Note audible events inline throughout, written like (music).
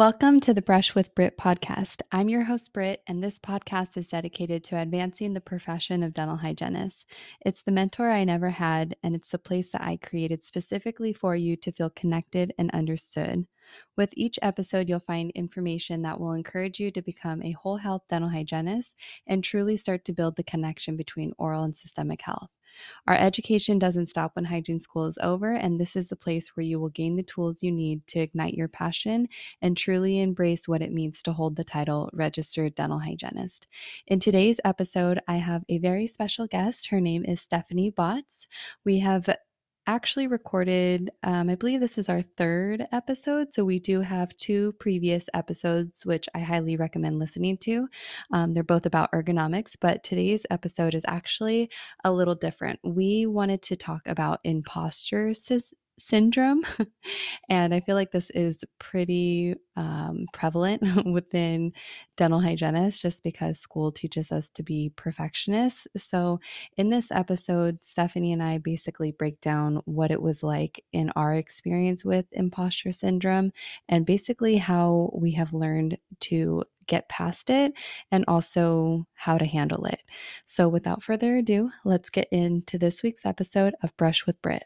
Welcome to the Brush with Brit podcast. I'm your host, Brit, and this podcast is dedicated to advancing the profession of dental hygienist. It's the mentor I never had, and it's the place that I created specifically for you to feel connected and understood. With each episode, you'll find information that will encourage you to become a whole health dental hygienist and truly start to build the connection between oral and systemic health. Our education doesn't stop when hygiene school is over, and this is the place where you will gain the tools you need to ignite your passion and truly embrace what it means to hold the title Registered Dental Hygienist. In today's episode, I have a very special guest. Her name is Stephanie Botts. We have actually recorded, um, I believe this is our third episode. So we do have two previous episodes, which I highly recommend listening to. Um, they're both about ergonomics, but today's episode is actually a little different. We wanted to talk about imposter syndrome. (laughs) and I feel like this is pretty um, prevalent (laughs) within dental hygienists just because school teaches us to be perfectionists. So, in this episode, Stephanie and I basically break down what it was like in our experience with imposter syndrome and basically how we have learned to get past it and also how to handle it. So, without further ado, let's get into this week's episode of Brush with Brit.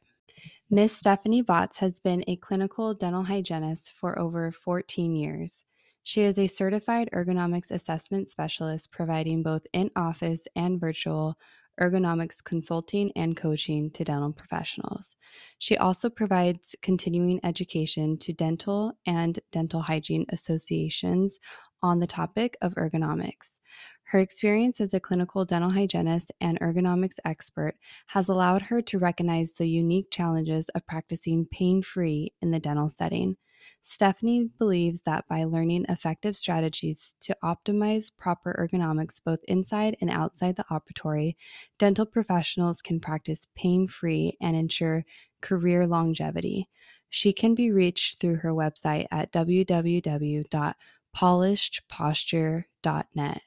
Miss Stephanie Botts has been a clinical dental hygienist for over 14 years. She is a certified ergonomics assessment specialist providing both in office and virtual ergonomics consulting and coaching to dental professionals. She also provides continuing education to dental and dental hygiene associations on the topic of ergonomics. Her experience as a clinical dental hygienist and ergonomics expert has allowed her to recognize the unique challenges of practicing pain free in the dental setting. Stephanie believes that by learning effective strategies to optimize proper ergonomics both inside and outside the operatory, dental professionals can practice pain free and ensure career longevity. She can be reached through her website at www.polishedposture.net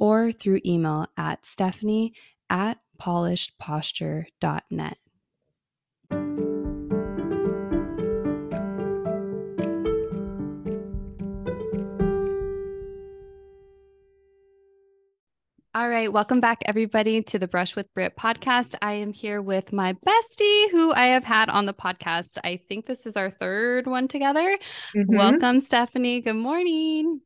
or through email at stephanie at polishedposture.net. All right, welcome back, everybody, to the Brush with Brit podcast. I am here with my bestie, who I have had on the podcast. I think this is our third one together. Mm-hmm. Welcome, Stephanie. Good morning.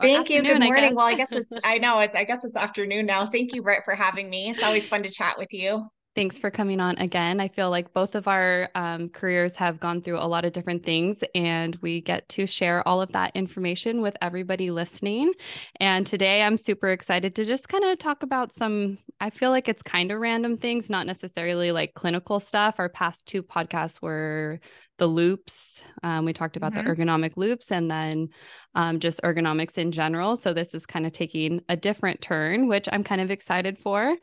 Thank you. Good morning. Well, I guess it's I know it's I guess it's afternoon now. Thank you, Brit, for having me. It's always fun to chat with you. Thanks for coming on again. I feel like both of our um, careers have gone through a lot of different things, and we get to share all of that information with everybody listening. And today I'm super excited to just kind of talk about some, I feel like it's kind of random things, not necessarily like clinical stuff. Our past two podcasts were the loupes. Um, we talked about mm-hmm. the ergonomic loupes and then um, just ergonomics in general. So this is kind of taking a different turn, which I'm kind of excited for.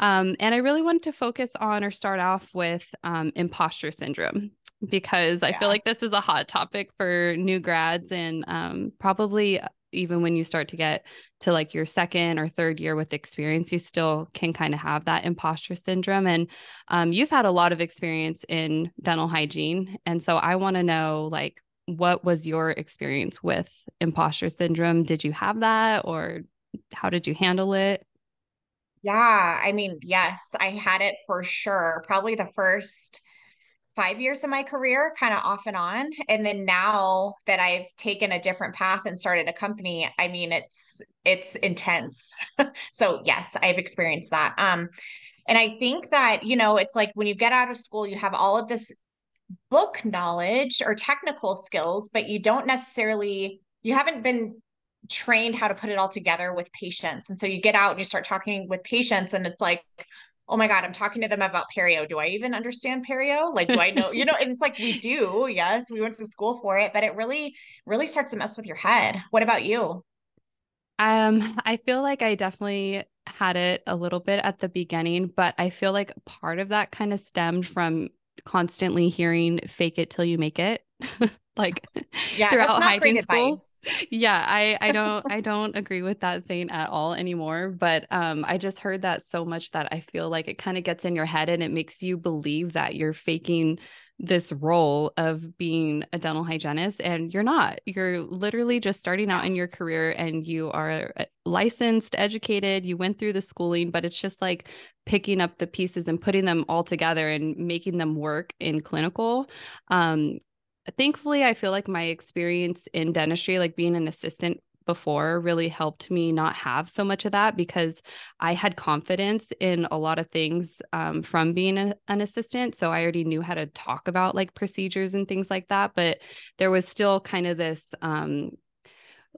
Um, and I really wanted to focus on or start off with um, imposter syndrome because yeah. I feel like this is a hot topic for new grads and um, probably even when you start to get to like your second or third year with experience, you still can kind of have that imposter syndrome. And um, you've had a lot of experience in dental hygiene. And so I want to know like, what was your experience with imposter syndrome? Did you have that or how did you handle it? Yeah, I mean, yes, I had it for sure. Probably the first five years of my career, kind of off and on. And then now that I've taken a different path and started a company, I mean, it's it's intense. (laughs) so yes, I've experienced that. Um, and I think that, you know, it's like when you get out of school, you have all of this book knowledge or technical skills, but you don't necessarily, you haven't been trained how to put it all together with patients. And so you get out and you start talking with patients, and it's like, oh my God, I'm talking to them about perio. Do I even understand perio? Like, do I know, you know, and it's like we do. Yes, we went to school for it, but it really, really starts to mess with your head. What about you? Um, I feel like I definitely had it a little bit at the beginning, but I feel like part of that kind of stemmed from constantly hearing fake it till you make it. (laughs) like yeah, throughout hygiene school. Yeah, I I (laughs) don't I don't agree with that saying at all anymore. But um, I just heard that so much that I feel like it kind of gets in your head and it makes you believe that you're faking this role of being a dental hygienist and you're not you're literally just starting out in your career and you are uh, licensed educated you went through the schooling but it's just like picking up the pieces and putting them all together and making them work in clinical um thankfully i feel like my experience in dentistry like being an assistant before really helped me not have so much of that because I had confidence in a lot of things um, from being a, an assistant. So I already knew how to talk about like procedures and things like that. But there was still kind of this um,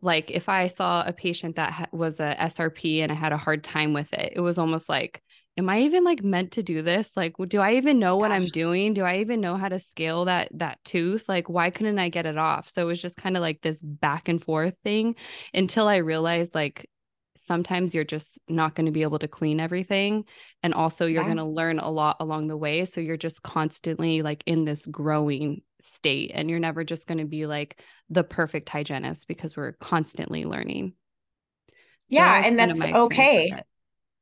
like if I saw a patient that ha- was a SRP and I had a hard time with it, it was almost like, am I even like meant to do this? Like, do I even know what I'm doing? Do I even know how to scale that that tooth? Like, why couldn't I get it off? So it was just kind of like this back and forth thing until I realized like sometimes you're just not going to be able to clean everything and also you're yeah. going to learn a lot along the way so you're just constantly like in this growing state and you're never just going to be like the perfect hygienist because we're constantly learning so yeah and that's okay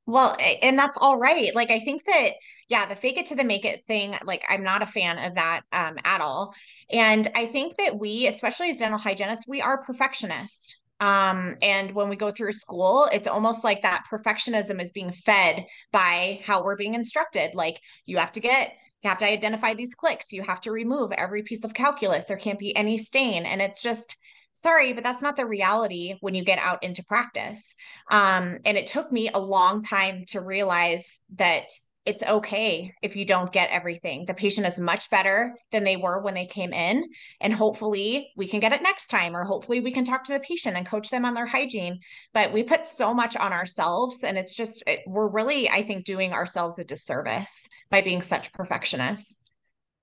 well, and that's all right. Like, I think that, yeah, the fake it to the make it thing, like, I'm not a fan of that um, at all. And I think that we, especially as dental hygienists, we are perfectionists. Um, and when we go through school, it's almost like that perfectionism is being fed by how we're being instructed. Like, you have to get, you have to identify these clicks, you have to remove every piece of calculus, there can't be any stain. And it's just, sorry, but that's not the reality when you get out into practice. Um, and it took me a long time to realize that it's okay if you don't get everything. The patient is much better than they were when they came in. And hopefully we can get it next time, or hopefully we can talk to the patient and coach them on their hygiene. But we put so much on ourselves, and it's just, it, we're really, I think, doing ourselves a disservice by being such perfectionists.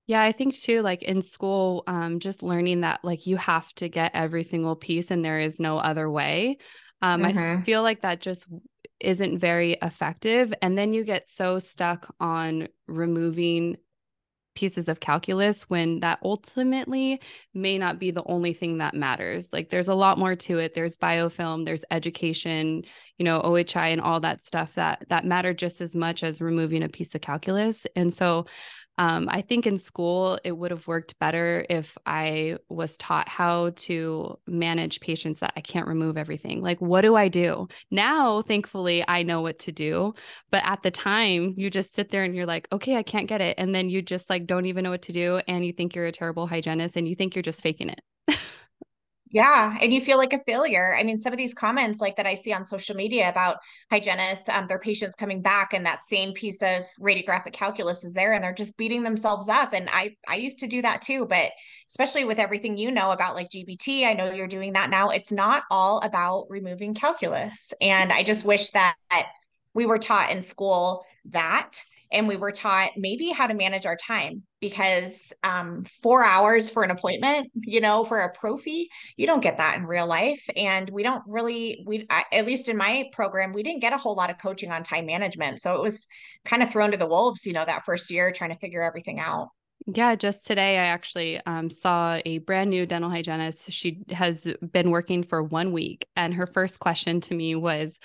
Yeah, I think too, like in school, um, just learning that like you have to get every single piece and there is no other way. Um, mm-hmm. I feel like that just isn't very effective. And then you get so stuck on removing pieces of calculus when that ultimately may not be the only thing that matters. Like there's a lot more to it. There's biofilm, there's education, you know, OHI and all that stuff that that matter just as much as removing a piece of calculus. And so um, I think in school, it would have worked better if I was taught how to manage patients that I can't remove everything. Like, what do I do? Now, thankfully, I know what to do. But at the time, you just sit there and you're like, okay, I can't get it. And then you just like don't even know what to do. And you think you're a terrible hygienist and you think you're just faking it. Yeah, and you feel like a failure. I mean, some of these comments like that I see on social media about hygienists, um, their patients coming back and that same piece of radiographic calculus is there and they're just beating themselves up. And I I used to do that too, but especially with everything you know about like GBT, I know you're doing that now. It's not all about removing calculus. And I just wish that we were taught in school that and we were taught maybe how to manage our time because um, four hours for an appointment you know for a prophy you don't get that in real life. And we don't really we at least in my program we didn't get a whole lot of coaching on time management. So it was kind of thrown to the wolves you know that first year trying to figure everything out. Yeah, just today I actually um, saw a brand new dental hygienist. She has been working for one week, and her first question to me was,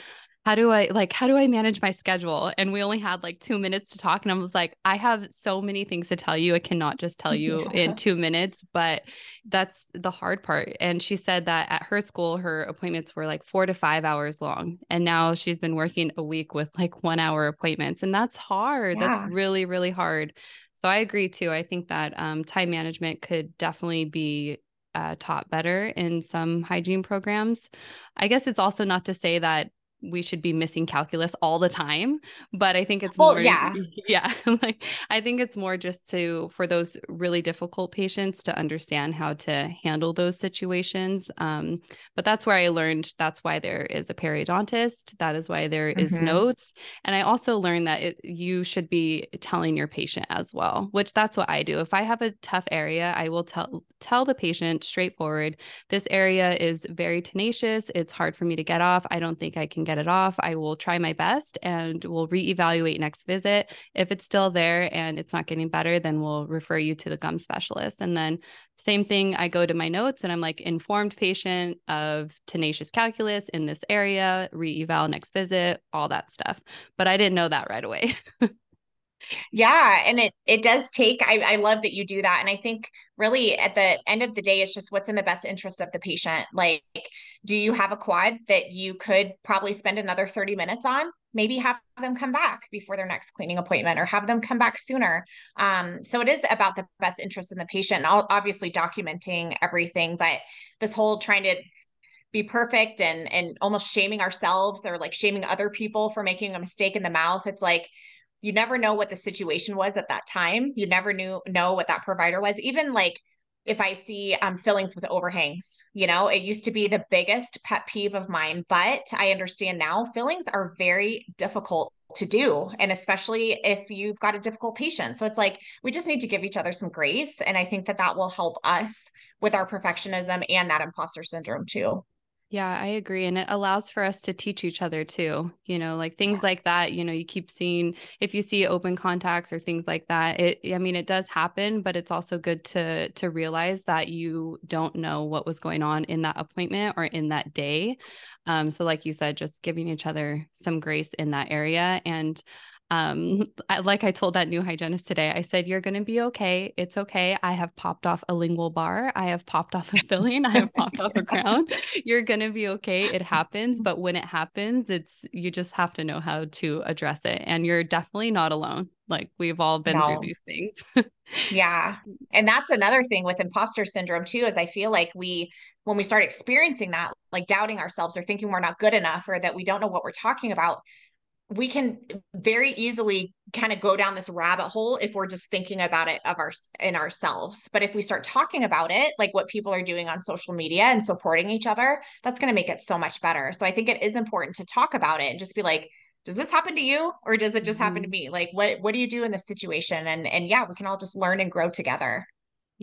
how do I like how do I manage my schedule? And we only had like 2 minutes to talk and I was like I have so many things to tell you. I cannot just tell (laughs) you yeah. in 2 minutes, but that's the hard part. And she said that at her school her appointments were like 4 to 5 hours long and now she's been working a week with like 1 hour appointments and that's hard. Yeah. That's really really hard. So I agree too. I think that um, time management could definitely be uh, taught better in some hygiene programs. I guess it's also not to say that we should be missing calculus all the time but i think it's well, more yeah (laughs) yeah like i think it's more just to for those really difficult patients to understand how to handle those situations um, but that's where i learned that's why there is a periodontist that is why there is mm-hmm. notes and i also learned that it, you should be telling your patient as well which that's what i do if i have a tough area i will tell tell the patient straightforward this area is very tenacious it's hard for me to get off i don't think i can get get it off. I will try my best and we'll reevaluate next visit. If it's still there and it's not getting better, then we'll refer you to the gum specialist. And then same thing, I go to my notes and I'm like informed patient of tenacious calculus in this area, re-eval next visit, all that stuff. But I didn't know that right away. (laughs) Yeah, and it it does take I, I love that you do that. And I think really at the end of the day, it's just what's in the best interest of the patient. Like, do you have a quad that you could probably spend another 30 minutes on? Maybe have them come back before their next cleaning appointment or have them come back sooner. Um, so it is about the best interest in the patient, and obviously documenting everything, but this whole trying to be perfect and and almost shaming ourselves or like shaming other people for making a mistake in the mouth. It's like you never know what the situation was at that time. You never knew know what that provider was. Even like if I see um, fillings with overhangs, you know, it used to be the biggest pet peeve of mine, but I understand now fillings are very difficult to do. And especially if you've got a difficult patient. So it's like we just need to give each other some grace. And I think that that will help us with our perfectionism and that imposter syndrome too. Yeah, I agree. And it allows for us to teach each other too. You know, like things yeah. like that, you know, you keep seeing if you see open contacts or things like that, it I mean it does happen, but it's also good to to realize that you don't know what was going on in that appointment or in that day. Um, so like you said, just giving each other some grace in that area. And um, (laughs) like I told that new hygienist today, I said, You're going to be okay. It's okay. I have popped off a lingual bar. I have popped off a (laughs) filling. I have popped off a crown. (laughs) You're going to be okay. It happens. But when it happens, it's you just have to know how to address it. And you're definitely not alone. Like we've all been no. through these things. yeah. And that's another thing with imposter syndrome, too, is I feel like we, when we start experiencing that, like doubting ourselves or thinking we're not good enough or that we don't know what we're talking about, we can very easily kind of go down this rabbit hole if we're just thinking about it of our in ourselves. But if we start talking about it like what people are doing on social media and supporting each other that's going to make it so much better. So i think it is important to talk about it and just be like does this happen to you or does it just mm-hmm. happen to me? Like what what do you do in this situation? And and yeah we can all just learn and grow together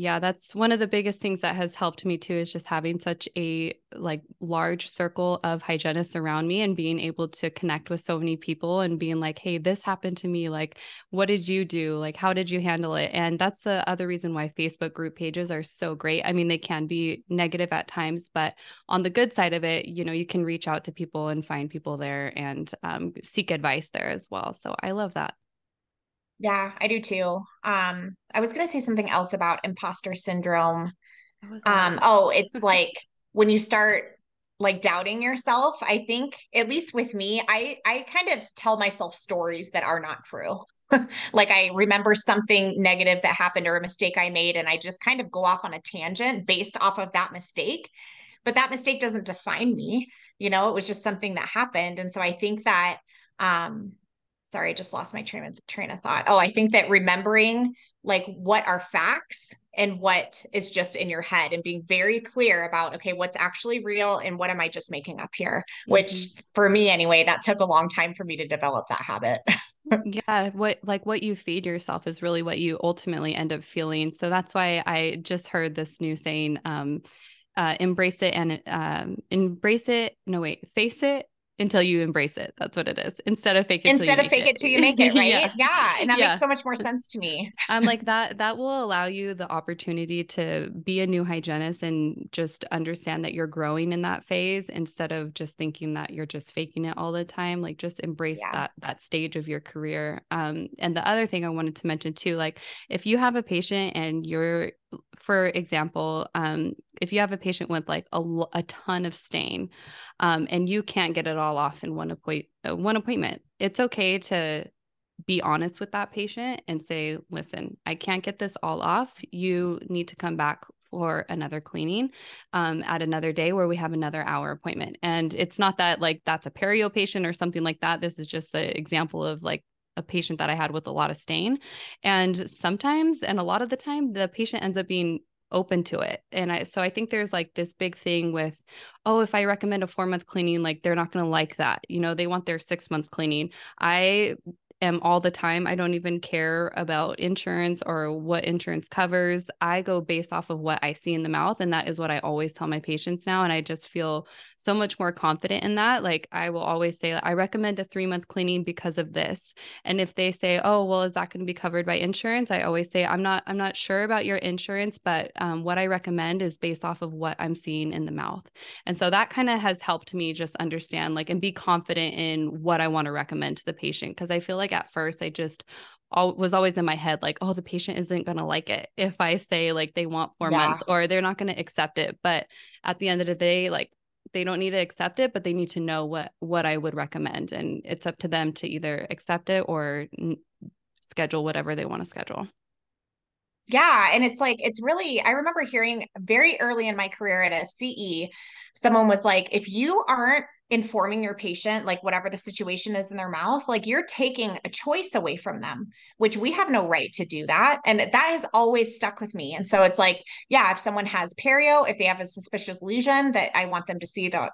yeah, that's one of the biggest things that has helped me too is just having such a like large circle of hygienists around me and being able to connect with so many people and being like, "Hey, this happened to me. Like, what did you do? Like, how did you handle it?" And that's the other reason why Facebook group pages are so great. I mean, they can be negative at times, but on the good side of it, you know, you can reach out to people and find people there and um, seek advice there as well. So I love that. Yeah, I do too. Um, I was going to say something else about imposter syndrome. Um, oh, it's (laughs) like when you start like doubting yourself, I think at least with me, I I kind of tell myself stories that are not true. (laughs) like I remember something negative that happened or a mistake I made and I just kind of go off on a tangent based off of that mistake. But that mistake doesn't define me. You know, it was just something that happened and so I think that um sorry, I just lost my train of train of thought. Oh, I think that remembering like what are facts and what is just in your head and being very clear about okay, what's actually real and what am I just making up here? Mm-hmm. Which for me anyway, that took a long time for me to develop that habit. (laughs) yeah, what like what you feed yourself is really what you ultimately end up feeling. So that's why I just heard this new saying um uh, embrace it and um, embrace it. No, wait, face it until you embrace it. That's what it is. Instead of fake it instead of fake it. it till you make it, (laughs) right? yeah. yeah. And that yeah. makes so much more sense to me. I'm like (laughs) that that will allow you the opportunity to be a new hygienist and just understand that you're growing in that phase instead of just thinking that you're just faking it all the time. Like just embrace yeah. that that stage of your career. Um and the other thing I wanted to mention too, like if you have a patient and you're for example, um, if you have a patient with like a, a ton of stain um, and you can't get it all off in one, appoint- uh, one appointment, it's okay to be honest with that patient and say, listen, I can't get this all off. You need to come back for another cleaning um, at another day where we have another hour appointment. And it's not that like that's a perio patient or something like that. This is just the example of like a patient that I had with a lot of stain. And sometimes, and a lot of the time, the patient ends up being open to it. And I, so I think there's like this big thing with, oh, if I recommend a four month cleaning, like they're not going to like that. You know, they want their six month cleaning. I am all the time. I don't even care about insurance or what insurance covers. I go based off of what I see in the mouth. And that is what I always tell my patients now. And I just feel so much more confident in that. Like I will always say, I recommend a three month cleaning because of this. And if they say, oh, well, is that going to be covered by insurance? I always say, I'm not, I'm not sure about your insurance, but um, what I recommend is based off of what I'm seeing in the mouth. And so that kind of has helped me just understand like and be confident in what I want to recommend to the patient. Cause I feel like like at first I just all, was always in my head like, oh, the patient isn't going to like it if I say like they want four yeah. months or they're not going to accept it. But at the end of the day, like they don't need to accept it, but they need to know what what I would recommend, and it's up to them to either accept it or n- schedule whatever they want to schedule. Yeah. And it's like, it's really, I remember hearing very early in my career at a CE, someone was like, if you aren't informing your patient, like whatever the situation is in their mouth, like you're taking a choice away from them, which we have no right to do that. And that has always stuck with me. And so it's like, yeah, if someone has perio, if they have a suspicious lesion, that I want them to see the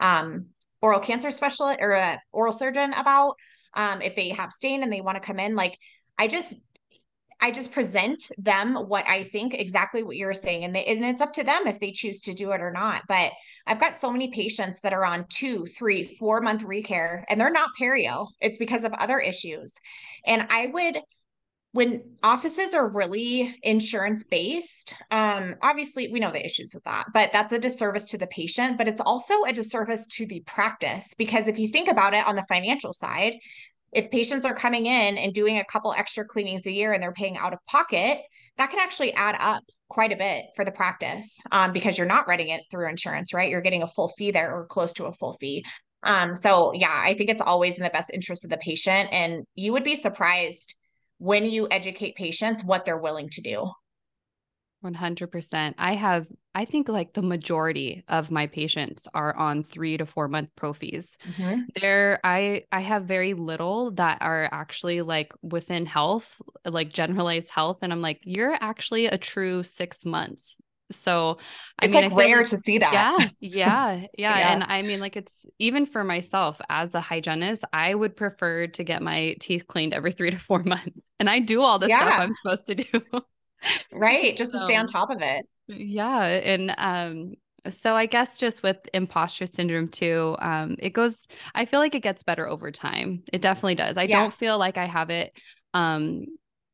um, oral cancer specialist or a oral surgeon about. Um, if they have stain and they want to come in, like I just I just present them what I think exactly what you're saying. And, they, and it's up to them if they choose to do it or not. But I've got so many patients that are on two, three, four month recare and they're not perio. It's because of other issues. And I would, when offices are really insurance based, um, obviously we know the issues with that, but that's a disservice to the patient, but it's also a disservice to the practice because if you think about it on the financial side, if patients are coming in and doing a couple extra cleanings a year and they're paying out of pocket, that can actually add up quite a bit for the practice um, because you're not running it through insurance, right? You're getting a full fee there or close to a full fee. Um, so yeah, I think it's always in the best interest of the patient. And you would be surprised when you educate patients what they're willing to do. 100%. I have, I think like the majority of my patients are on three to four month prophies. Mm-hmm. There, I, I have very little that are actually like within health, like generalized health. And I'm like, you're actually a true six months. So I it's mean, like rare like, to see that. Yeah, yeah, (laughs) yeah, yeah. And I mean, like it's even for myself as a hygienist, I would prefer to get my teeth cleaned every three to four (laughs) months. And I do all the yeah. stuff I'm supposed to do (laughs) right just to stay on top of it yeah and um so i guess just with imposter syndrome too um it goes i feel like it gets better over time it definitely does i yeah. don't feel like i have it um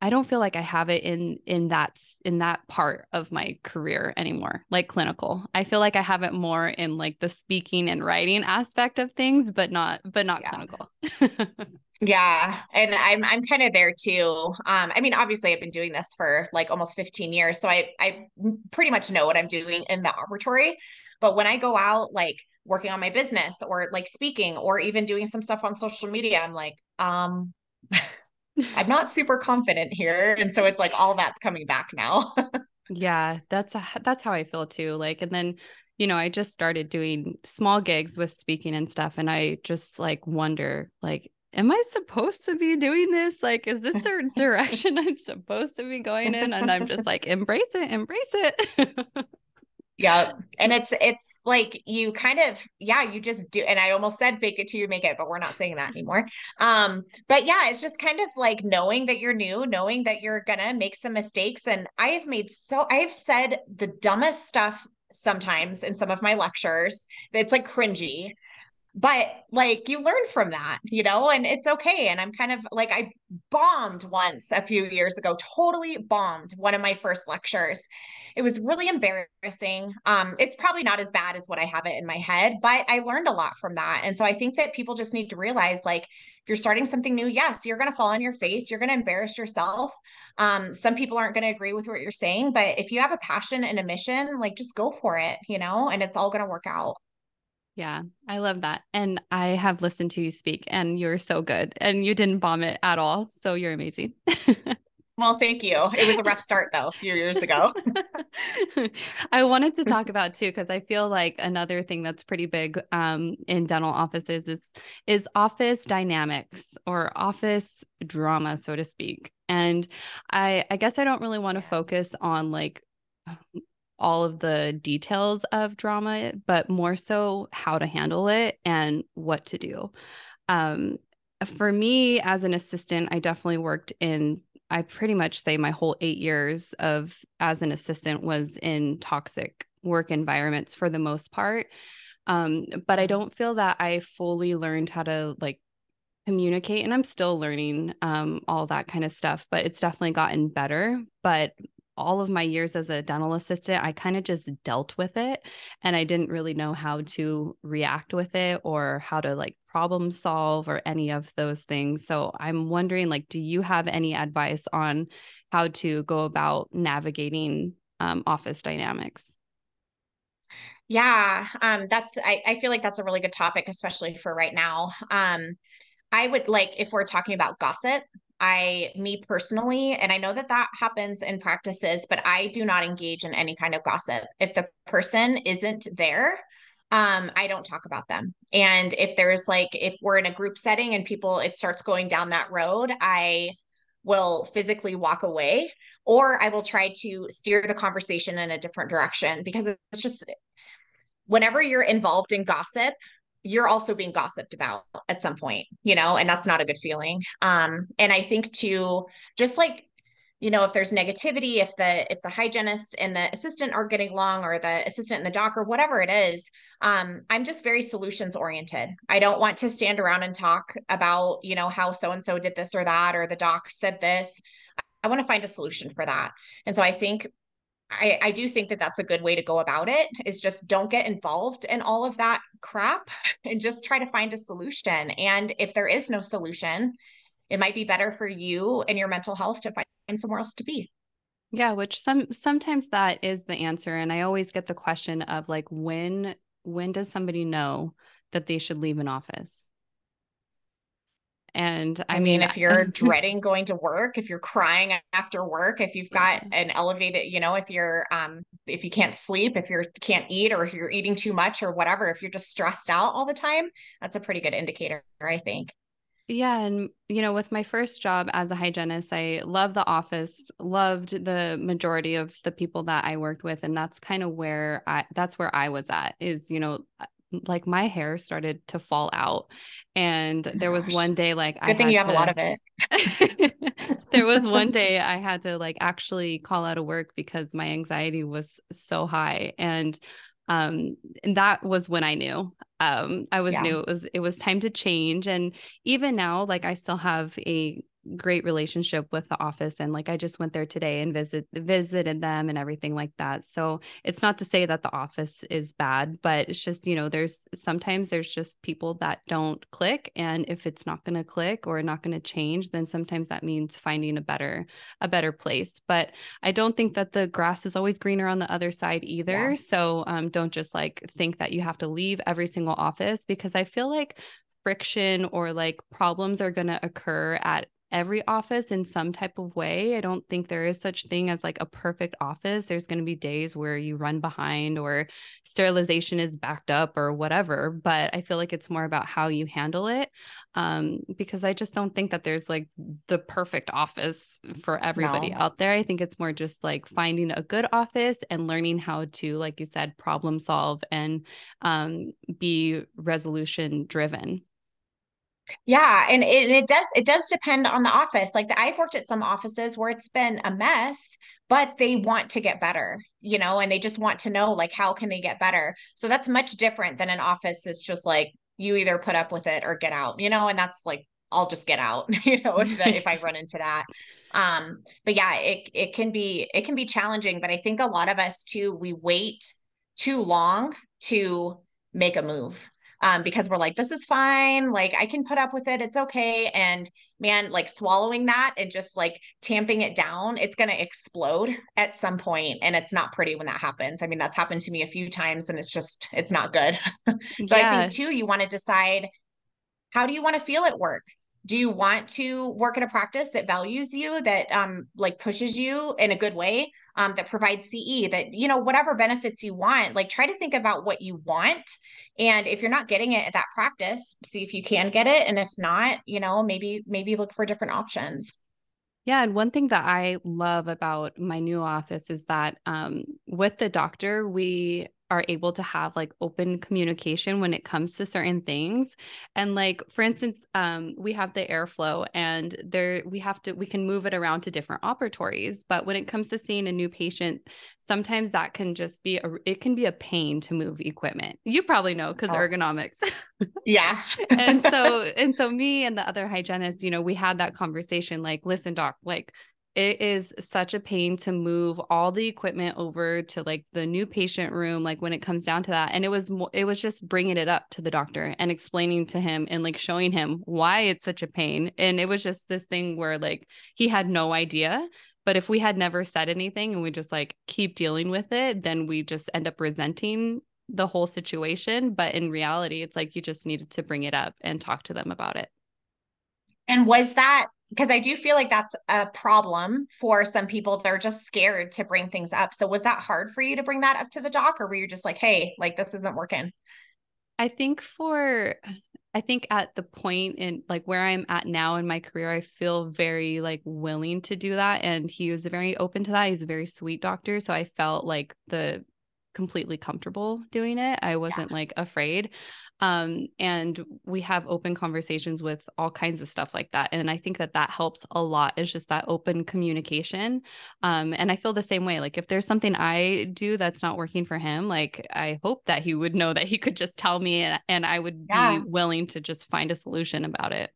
I don't feel like I have it in in that in that part of my career anymore, like clinical. I feel like I have it more in like the speaking and writing aspect of things, but not but not yeah. clinical. (laughs) Yeah, and I'm I'm kind of there too. Um, I mean, obviously, I've been doing this for like almost 15 years, so I I pretty much know what I'm doing in the operatory. But when I go out, like working on my business or like speaking or even doing some stuff on social media, I'm like, um, (laughs) I'm not super confident here, and so it's like all that's coming back now. (laughs) yeah, that's a, that's how I feel too. Like, and then you know, I just started doing small gigs with speaking and stuff. And I just like wonder, like, am I supposed to be doing this? Like, is this the (laughs) direction I'm supposed to be going in? And I'm just like, embrace it, embrace it. (laughs) yeah. And it's, it's like you kind of, yeah, you just do. And I almost said fake it till you make it, but we're not saying that anymore. Um, but yeah, it's just kind of like knowing that you're new, knowing that you're going to make some mistakes. And I have made so, I have said the dumbest stuff sometimes in some of my lectures. It's like cringy but like you learn from that you know and it's okay and i'm kind of like i bombed once a few years ago totally bombed one of my first lectures. It was really embarrassing. Um it's probably not as bad as what i have it in my head but i learned a lot from that and so i think that people just need to realize like if you're starting something new yes you're going to fall on your face you're going to embarrass yourself. Um some people aren't going to agree with what you're saying but if you have a passion and a mission like just go for it you know and it's all going to work out yeah, I love that. And I have listened to you speak and you're so good and you didn't bomb it at all. So you're amazing. (laughs) well, thank you. It was a rough start though, a few years ago. (laughs) I wanted to talk about too, because I feel like another thing that's pretty big um, in dental offices is is office dynamics or office drama, so to speak. And I I guess I don't really want to focus on like all of the details of drama, but more so how to handle it and what to do. Um, for me, as an assistant, I definitely worked in, I pretty much say my whole eight years of as an assistant was in toxic work environments for the most part. Um, but I don't feel that I fully learned how to like communicate and i'm still learning um, all that kind of stuff but it's definitely gotten better but all of my years as a dental assistant, I kind of just dealt with it and I didn't really know how to react with it or how to like problem solve or any of those things. So I'm wondering like do you have any advice on how to go about navigating um, office dynamics? Yeah, um, that's I, I feel like that's a really good topic, especially for right now. Um, I would like if we're talking about gossip, I, me personally, and I know that that happens in practices, but I do not engage in any kind of gossip. If the person isn't there, um, I don't talk about them. And if there's like, if we're in a group setting and people, it starts going down that road, I will physically walk away or I will try to steer the conversation in a different direction because it's just whenever you're involved in gossip, you're also being gossiped about at some point, you know, and that's not a good feeling. Um, and I think too, just like you know if there's negativity if the if the hygienist and the assistant are getting along or the assistant and the doc or whatever it is um, i'm just very solutions oriented. I don't want to stand around and talk about you know how so and so did this or that or the doc said this. I want to find a solution for that. And so i think I, I do think that that's a good way to go about it is just don't get involved in all of that crap (laughs) and just try to find a solution. And if there is no solution, it might be better for you and your mental health to find somewhere else to be. Yeah, which some sometimes that is the answer. And I always get the question of like when when does somebody know that they should leave an office? And I, I mean, mean, if you're (laughs) dreading going to work, if you're crying after work, if you've got yeah. an elevated, you know, if you're, um, if you can't sleep, if you can't eat, or if you're eating too much or whatever, if you're just stressed out all the time, that's a pretty good indicator, I think. Yeah. And, you know, with my first job as a hygienist, I loved the office, loved the majority of the people that I worked with. And that's kind of where I, that's where I was at is, you know, like my hair started to fall out. And oh (laughs) there was one day like good I thing you have to, a lot of it. there was one day I had to like actually call out of work because my anxiety was so high. And um and that was when I knew. Um I was yeah. new it was it was time to change. And even now, like I still have a great relationship with the office and like I just went there today and visit visited them and everything like that. So it's not to say that the office is bad, but it's just, you know, there's sometimes there's just people that don't click and if it's not going to click or not going to change, then sometimes that means finding a better a better place. But I don't think that the grass is always greener on the other side either. Yeah. So um, don't just like think that you have to leave every single office because I feel like friction or like problems are going to occur at every office in some type of way. I don't think there is such thing as like a perfect office. There's going to be days where you run behind or sterilization is backed up or whatever, but I feel like it's more about how you handle it. Um, because I just don't think that there's like the perfect office for everybody no. out there. I think it's more just like finding a good office and learning how to, like you said, problem solve and um, be resolution driven. Yeah, and it, it, does it does depend on the office. Like the, I've worked at some offices where it's been a mess, but they want to get better, you know, and they just want to know like how can they get better. So that's much different than an office is just like you either put up with it or get out, you know, and that's like I'll just get out, (laughs) you know, if, if I run into that. Um, but yeah, it it can be it can be challenging, but I think a lot of us too we wait too long to make a move um, because we're like, this is fine. Like, I can put up with it. It's okay. And man, like swallowing that and just like tamping it down, it's going to explode at some point, And it's not pretty when that happens. I mean, that's happened to me a few times and it's just, it's not good. (laughs) so yeah. I think too, you want to decide how do you want to feel at work? Do you want to work in a practice that values you that um like pushes you in a good way um that provides ce that you know whatever benefits you want like try to think about what you want. And if you're not getting it at that practice see if you can get it. And if not you know maybe maybe look for different options. Yeah, and one thing that I love about my new office is that um, with the doctor, we are able to have like open communication when it comes to certain things. And like for instance um we have the airflow and there we have to we can move it around to different operatories. But when it comes to seeing a new patient sometimes that can just be a it can be a pain to move equipment. You probably know because oh. ergonomics. (laughs) Yeah. And so (laughs) and so me and the other hygienist you know we had that conversation like listen doc like it is such a pain to move all the equipment over to like the new patient room like when it comes down to that and it was it was just bringing it up to the doctor and explaining to him and like showing him why it's such a pain and it was just this thing where like he had no idea but if we had never said anything and we just like keep dealing with it then we just end up resenting the whole situation but in reality it's like you just needed to bring it up and talk to them about it. And was that because I do feel like that's a problem for some people. They're just scared to bring things up. So was that hard for you to bring that up to the doc or were you just like, hey, like this isn't working? I think for I think at the point in like where I'm at now in my career, I feel very like willing to do that. And he was very open to that. He's a very sweet doctor. So I felt like the completely comfortable doing it. I wasn't yeah. like afraid um, and we have open conversations with all kinds of stuff like that and i think that that helps a lot is just that open communication um, and i feel the same way like if there's something i do that's not working for him like i hope that he would know that he could just tell me and, and i would yeah. be willing to just find a solution about it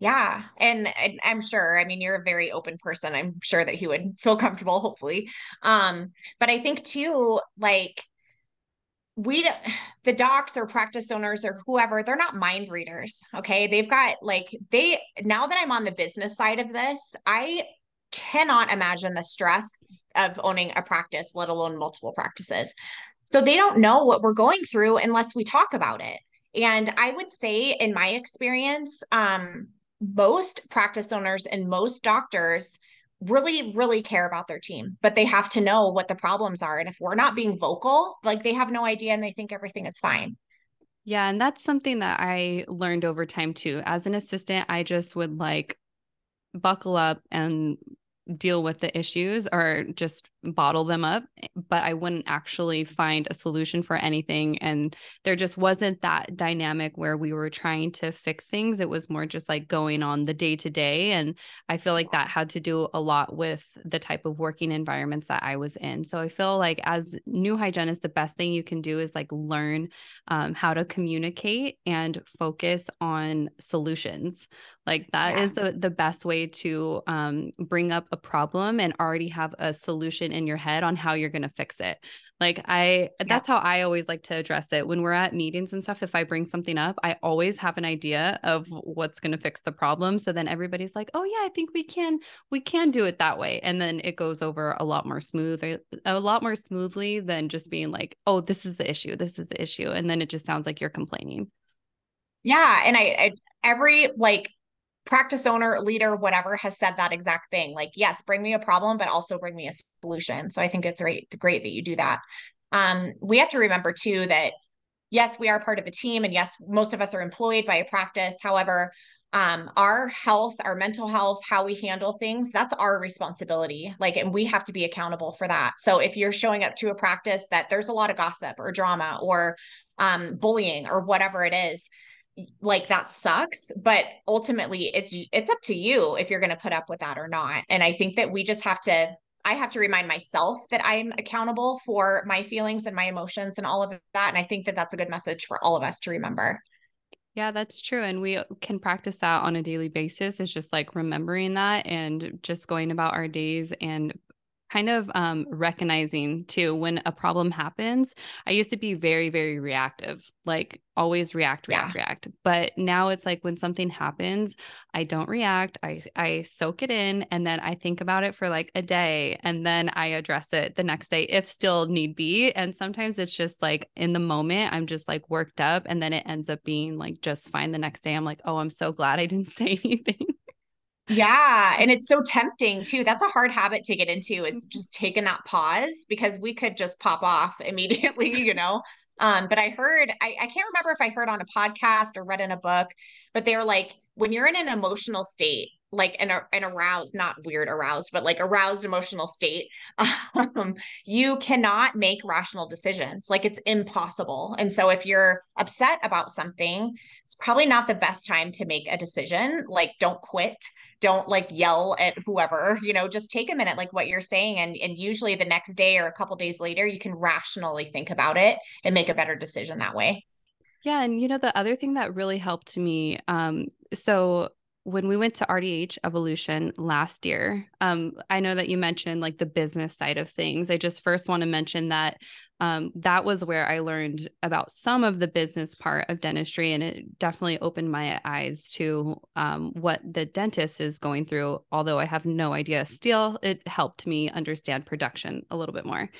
yeah. And, and, I'm sure, I mean, you're a very open person. I'm sure that he would feel comfortable, hopefully. Um, but I think too, like we the docs or practice owners or whoever they're not mind readers okay they've got like they now that i'm on the business side of this i cannot imagine the stress of owning a practice let alone multiple practices so they don't know what we're going through unless we talk about it and i would say in my experience um most practice owners and most doctors really really care about their team but they have to know what the problems are. And if we're not being vocal like they have no idea and they think everything is fine. Yeah and that's something that i learned over time too. As an assistant i just would like buckle up and deal with the issues or just bottle them up but i wouldn't actually find a solution for anything and there just wasn't that dynamic where we were trying to fix things. It was more just like going on the day to day and i feel like that had to do a lot with the type of working environments that i was in. So i feel like as new hygienist the best thing you can do is like learn um, how to communicate and focus on solutions. Like that yeah. is the the best way to um, bring up a problem and already have a solution in your head on how you're going to fix it. Like I yeah. that's how I always like to address it. When we're at meetings and stuff, if I bring something up, I always have an idea of what's going to fix the problem. So then everybody's like, "Oh yeah, I think we can we can do it that way." And then it goes over a lot more smooth a lot more smoothly than just being like, "Oh, this is the issue. This is the issue." And then it just sounds like you're complaining. Yeah, and I, I every like practice owner, leader, whatever has said that exact thing. Like, yes, bring me a problem, but also bring me a solution. So I think it's great, great that you do that. Um, we have to remember too that yes, we are part of a team, and yes, most of us are employed by a practice. However, um, our health, our mental health, how we handle things, that's our responsibility. Like, and we have to be accountable for that. So if you're showing up to a practice that there's a lot of gossip or drama or um, bullying or whatever it is, like that sucks but ultimately it's it's up to you if you're going to put up with that or not and i think that we just have to i have to remind myself that i'm accountable for my feelings and my emotions and all of that and i think that that's a good message for all of us to remember yeah, that's true. And we can practice that on a daily basis. It's just like remembering that and just going about our days and kind of um, recognizing too when a problem happens. I used to be very, very reactive, like always react, react, yeah. react. But now it's like when something happens, I don't react. I I soak it in and then I think about it for like a day and then I address it the next day if still need be. And sometimes it's just like in the moment, I'm just like worked up and then it ends up being like just fine the next day. I'm like, oh, I'm so glad I didn't (laughs) say anything. Yeah. And it's so tempting too. That's a hard habit to get into is mm-hmm. just taking that pause because we could just pop off (laughs) immediately, you know? Um, but I heard, I, I can't remember if I heard on a podcast or read in a book, but they're like, when you're in an emotional state, like an, an aroused, not weird aroused, but like aroused emotional state, (laughs) um, you cannot make rational decisions. Like it's impossible. And so if you're upset about something, it's probably not the best time to make a decision. Like don't quit don't like yell at whoever you know just take a minute like what you're saying and and usually the next day or a couple days later you can rationally think about it and make a better decision that way yeah and you know the other thing that really helped me um so when we went to RDH Evolution last year, um, I know that you mentioned like the business side of things. I just first want to mention that um, that was where I learned about some of the business part of dentistry, and it definitely opened my eyes to um, what the dentist is going through. Although I have no idea, still it helped me understand production a little bit more.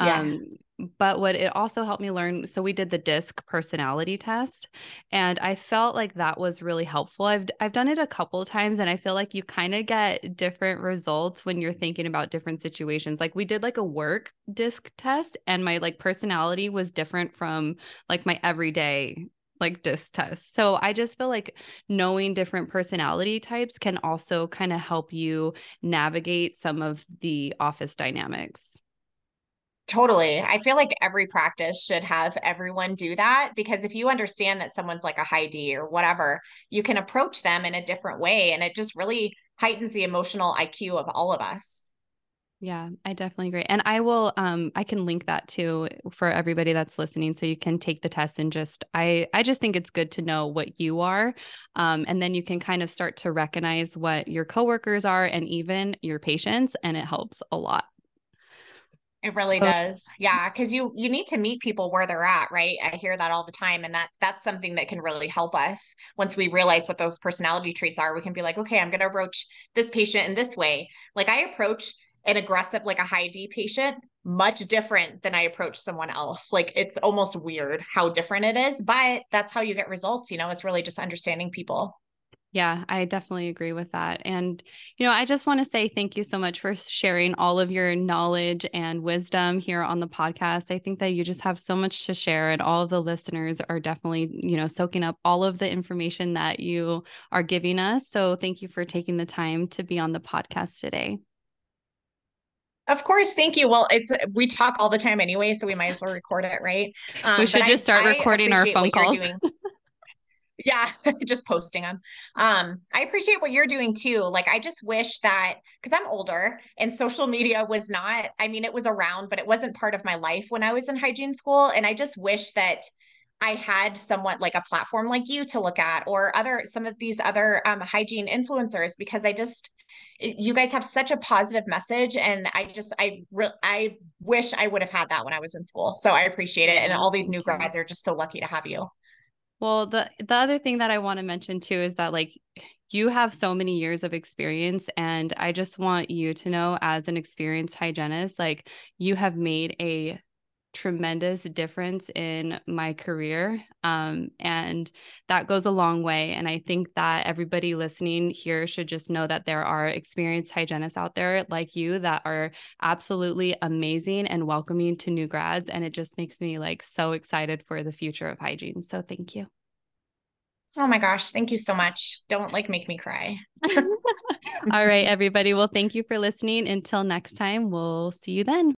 Yeah. Um, but what it also helped me learn so we did the disc personality test and i felt like that was really helpful i've i've done it a couple times and i feel like you kind of get different results when you're thinking about different situations like we did like a work disc test and my like personality was different from like my everyday like disc test. So I just feel like knowing different personality types can also kind of help you navigate some of the office dynamics. Totally. I feel like every practice should have everyone do that because if you understand that someone's like a high D or whatever, you can approach them in a different way. And it just really heightens the emotional IQ of all of us. Yeah, I definitely agree. And I will um I can link that too for everybody that's listening so you can take the test and just I I just think it's good to know what you are. Um and then you can kind of start to recognize what your coworkers are and even your patients and it helps a lot. It really so, does. Yeah, cuz you you need to meet people where they're at, right? I hear that all the time and that that's something that can really help us. Once we realize what those personality traits are, we can be like, "Okay, I'm going to approach this patient in this way." Like I approach an aggressive like a high D patient much different than I approach someone else. Like it's almost weird how different it is, but that's how you get results, you know, it's really just understanding people. Yeah, I definitely agree with that. And, you know, I just want to say thank you so much for sharing all of your knowledge and wisdom here on the podcast. I think that you just have so much to share, and all of the listeners are definitely, you know, soaking up all of the information that you are giving us. So thank you for taking the time to be on the podcast today. Of course, thank you. Well, it's we talk all the time anyway, so we might as well record it, right? Um, we should just start I, recording I our phone calls. (laughs) yeah (laughs) just posting them um i appreciate what you're doing too like i just wish that because i'm older and social (laughs) media was not i mean it was around but it wasn't part of my life when i was in hygiene school and i just wish that i had somewhat like a platform like you to look at or other some of these other um, hygiene influencers because i just you guys have such a positive message and i just i re- i wish i would have had that when i was in school so i appreciate it and all these new grads are just so lucky to have you well, the the other thing that I want to mention too is that like you have so many years of experience and I just want you to know as an experienced hygienist like you have made a tremendous difference in my career. Um, and that goes a long way. And I think that everybody listening here should just know that there are experienced hygienists out there like you that are absolutely amazing and welcoming to new grads. And it just makes me like so excited for the future of hygiene. So thank you. Oh my gosh, thank you so much. Don't like make me cry. (laughs) (laughs) All right, everybody. Well, thank you for listening. Until next time, we'll see you then.